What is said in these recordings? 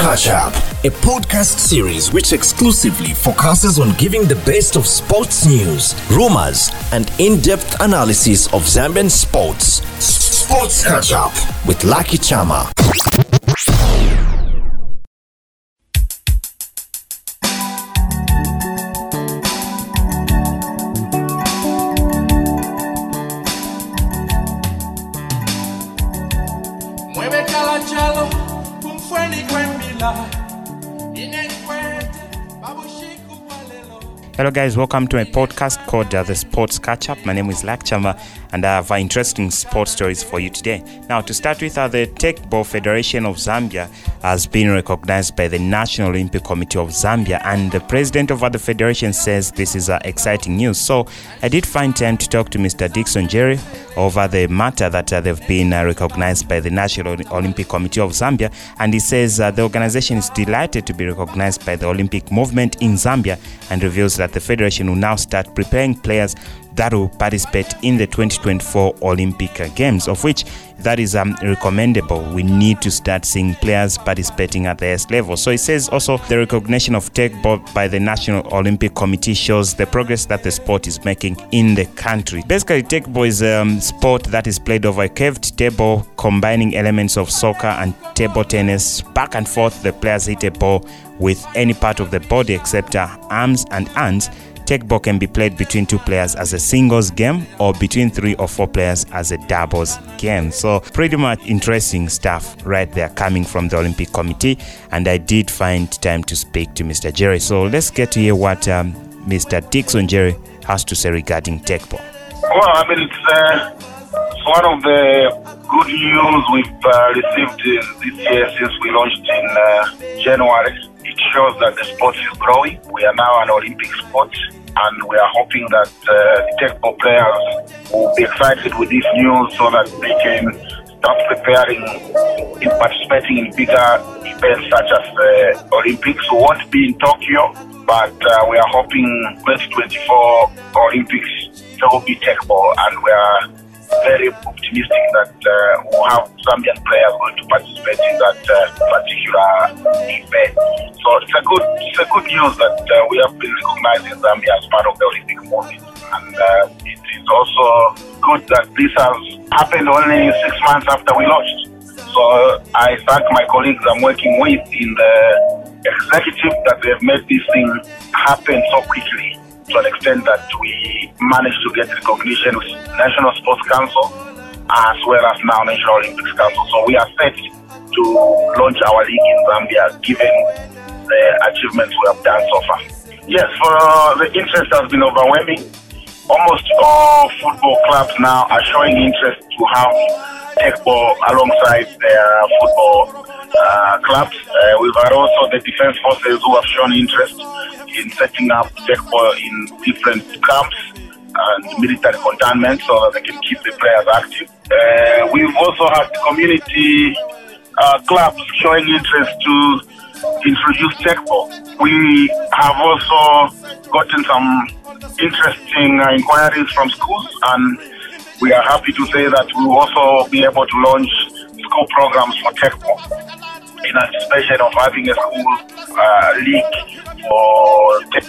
Catch Up, a podcast series which exclusively focuses on giving the best of sports news, rumors, and in depth analysis of Zambian sports. Sports Catch Up with Lucky Chama. Hello, guys. Welcome to my podcast called uh, The Sports Catch Up. My name is Lucky Chama, and I have uh, interesting sports stories for you today. Now, to start with, uh, the Teqball Federation of Zambia has been recognized by the National Olympic Committee of Zambia, and the president of the federation says this is uh, exciting news. So, I did find time to talk to Mr. Dixon Jerry over the matter that uh, they've been uh, recognized by the National Olympic Committee of Zambia, and he says uh, the organization is delighted to be recognized by the Olympic movement in Zambia and reveals that the federation will now start preparing players that will participate in the 2024 Olympic Games, of which that is um, recommendable. We need to start seeing players participating at the highest level. So it says also the recognition of ball by the National Olympic Committee shows the progress that the sport is making in the country. Basically, ball is a um, sport that is played over a curved table, combining elements of soccer and table tennis. Back and forth, the players hit a ball with any part of the body except uh, arms and hands. Ball can be played between two players as a singles game or between three or four players as a doubles game. So, pretty much interesting stuff right there coming from the Olympic Committee. And I did find time to speak to Mr. Jerry. So, let's get to hear what um, Mr. Dixon Jerry has to say regarding ball. Well, I mean, it's, uh, one of the good news we've uh, received uh, this year since we launched in uh, January. It shows that the sport is growing. We are now an Olympic sport, and we are hoping that uh, players will be excited with this news so that they can start preparing in participating in bigger events such as the Olympics. We won't be in Tokyo, but uh, we are hoping 2024 Olympics there will be tech and we are very optimistic that uh, we'll have Zambian players going to participate in that uh, particular event. So it's a good, it's a good news that uh, we have been recognized in Zambia as part of the Olympic movement, and uh, it is also good that this has happened only six months after we launched. So I thank my colleagues I'm working with in the executive that they have made this thing happen so quickly to an extent that we managed to get recognition with National Sports Council as well as now National Olympics Council. So we are set to launch our league in Zambia given the achievements we have done so far. Yes, for uh, the interest has been overwhelming. Almost all football clubs now are showing interest to have teqball alongside their football uh, clubs. Uh, we've had also the defense forces who have shown interest in setting up tech ball in different camps and military containment so that they can keep the players active. Uh, we've also had community uh, clubs showing interest to introduce ball. We have also gotten some interesting uh, inquiries from schools and we are happy to say that we will also be able to launch school programs for ball in anticipation of having a school uh, league for tech.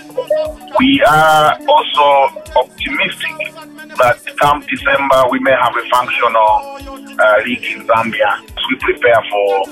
We are also optimistic that come December we may have a functional uh, league in Zambia as we prepare for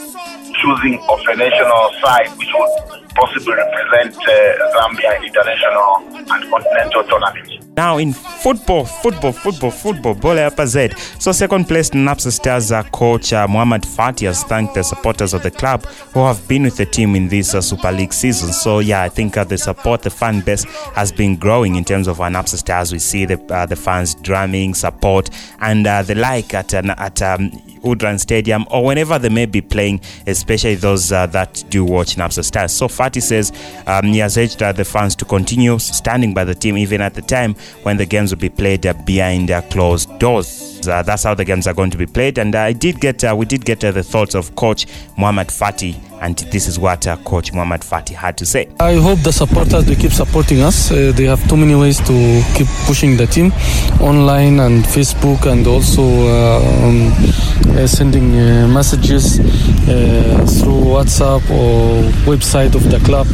choosing of a national side which would possibly represent uh, Zambia in international and continental tournaments. Now in football, football, football, football, Bola Upper Z. So second place Napsa Stars coach uh, Muhammad Fati has thanked the supporters of the club who have been with the team in this uh, Super League season. So yeah, I think uh, the support, the fan base has been growing in terms of our Napsa Stars. We see the uh, the fans drumming, support, and uh, the like at at um, Udran Stadium or whenever they may be playing, especially those uh, that do watch Napsa Stars. So Fati says um, he has urged the fans to continue standing by the team even at the time when the games will be played uh, behind uh, closed doors. Uh, that's how the games are going to be played. And uh, I did get, uh, we did get uh, the thoughts of Coach Muhammad Fati, and this is what Coach Muhammad Fati had to say. I hope the supporters they keep supporting us. They have too many ways to keep pushing the team, online and Facebook, and also um, sending messages through WhatsApp or website of the club,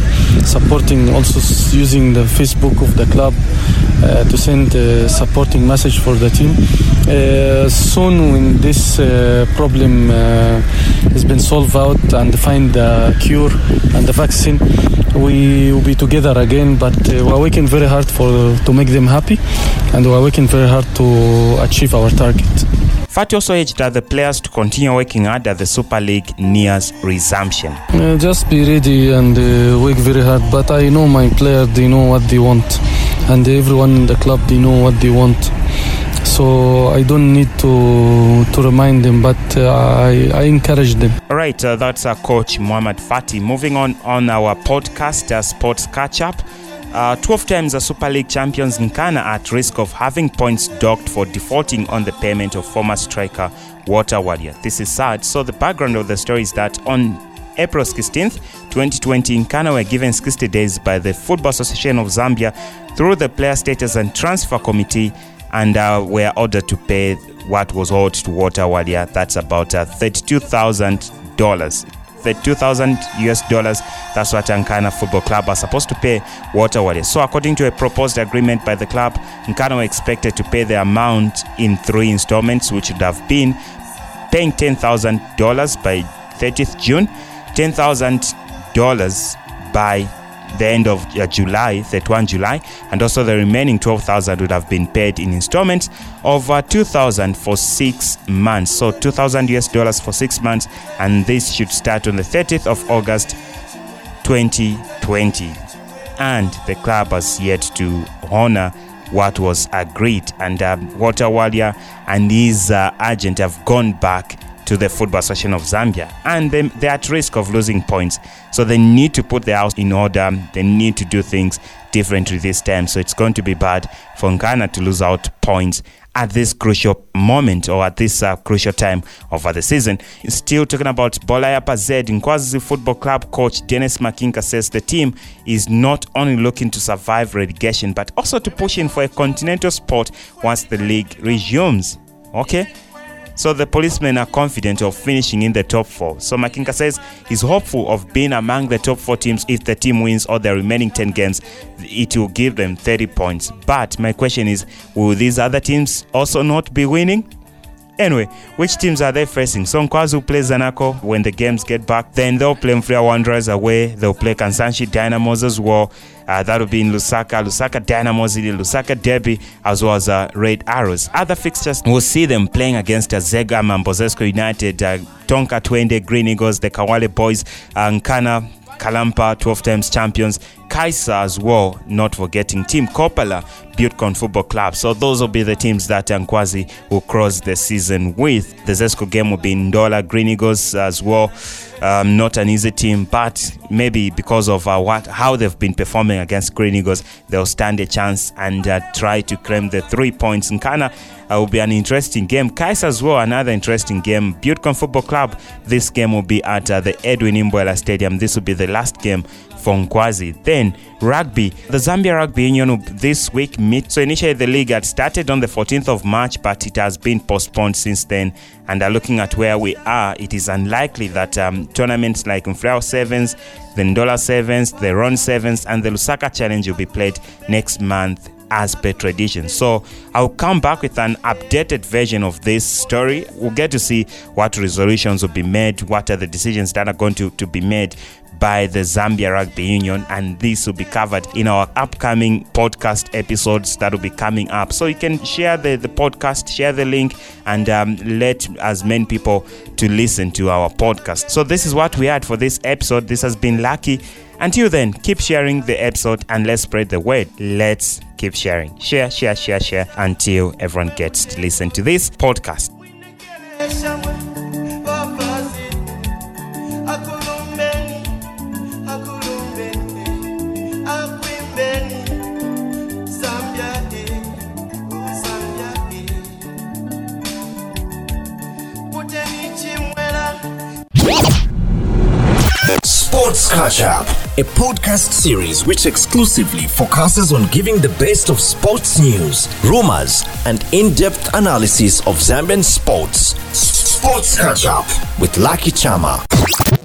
supporting also using the Facebook of the club uh, to send uh, supporting message for the team. Uh, soon, when this uh, problem uh, has been solved out and find the cure and the vaccine, we will be together again. But uh, we're working very hard for to make them happy, and we're working very hard to achieve our target. Fati also urged other players to continue working hard as the Super League nears resumption. Uh, just be ready and uh, work very hard. But I know my players, they know what they want, and everyone in the club, they know what they want. So I don't need to to remind them, but uh, I, I encourage them. All right, uh, that's our coach Muhammad Fati. Moving on on our podcast, uh, Sports Catch Up. Uh, 12 times the Super League champions Nkana at risk of having points docked for defaulting on the payment of former striker Walter Bwalya. This is sad. So, the background of the story is that on April 16th, 2020, Nkana were given 60 days by the Football Association of Zambia through the Player Status and Transfer Committee and uh, were ordered to pay what was owed to Walter Bwalya. That's about uh, $32,000. 32,000 US dollars. That's what Nkana Football Club are supposed to pay Walter Bwalya. So, according to a proposed agreement by the club, Nkana were expected to pay the amount in three installments, which would have been paying $10,000 by 30th June, $10,000 by the end of uh, July, 31 July, and also the remaining 12,000 would have been paid in installments of uh, 2,000 for six months. So 2,000 US dollars for six months, and this should start on the 30th of August 2020. And the club has yet to honor what was agreed, and um, Walter Bwalya and his uh, agent have gone back to the Football Association of Zambia, and they, they're at risk of losing points. So they need to put their house in order. They need to do things differently this time. So it's going to be bad for Nkana to lose out points at this crucial moment or at this uh, crucial time of the season. Still talking about Bolayapa Z, Nkwazi Football Club coach Dennis Makinka says the team is not only looking to survive relegation but also to push in for a continental spot once the league resumes. Okay? So the policemen are confident of finishing in the top four. So Makinka says he's hopeful of being among the top four teams if the team wins all the remaining 10 games. It will give them 30 points. But my question is will these other teams also not be winning? Anyway, which teams are they facing? So Nkwazi plays Zanaco when the games get back. Then they'll play Mufulira Wanderers away. They'll play Kansanshi Dynamos as well. Uh, that'll be in Lusaka. Lusaka Dynamos, Lusaka Derby, as well as uh, Red Arrows. Other fixtures, we'll see them playing against uh, Zega Mambozesco United, uh, Tonka Twende, Green Eagles, the Kawale Boys, uh, Nkana, Kalampa, 12 times champions, Kaisa as well, not forgetting Team Kopala, Buildcon Football Club. So those will be the teams that Nkwazi will cross the season with. The Zesco game will be in Ndola, Green Eagles as well. Um, not an easy team, but maybe because of uh, what how they've been performing against Green Eagles, they'll stand a chance and uh, try to claim the three points. Nkana uh, will be an interesting game. Kaisa as well, another interesting game. Buildcon Football Club, this game will be at uh, the Edwin Imboela Stadium. This will be the last game for Nkwazi. Then rugby, the Zambia Rugby Union this week meet. So initially the league had started on the 14th of March, but it has been postponed since then. And uh, looking at where we are, it is unlikely that um, tournaments like Mfrao Sevens, the Ndola Sevens, the Ron Sevens, and the Lusaka Challenge will be played next month as per tradition. So I'll come back with an updated version of this story. We'll get to see what resolutions will be made, what are the decisions that are going to, to be made by the Zambia Rugby Union, and this will be covered in our upcoming podcast episodes that will be coming up. So you can share the, the podcast, share the link, and um, let as many people to listen to our podcast. So this is what we had for this episode. This has been Lucky. Until then, keep sharing the episode and let's spread the word. Let's keep sharing. Share, share, share, share until everyone gets to listen to this podcast. Catch Up, a podcast series which exclusively focuses on giving the best of sports news, rumors, and in depth analysis of Zambian sports. Sports Catch Up with Lucky Chama.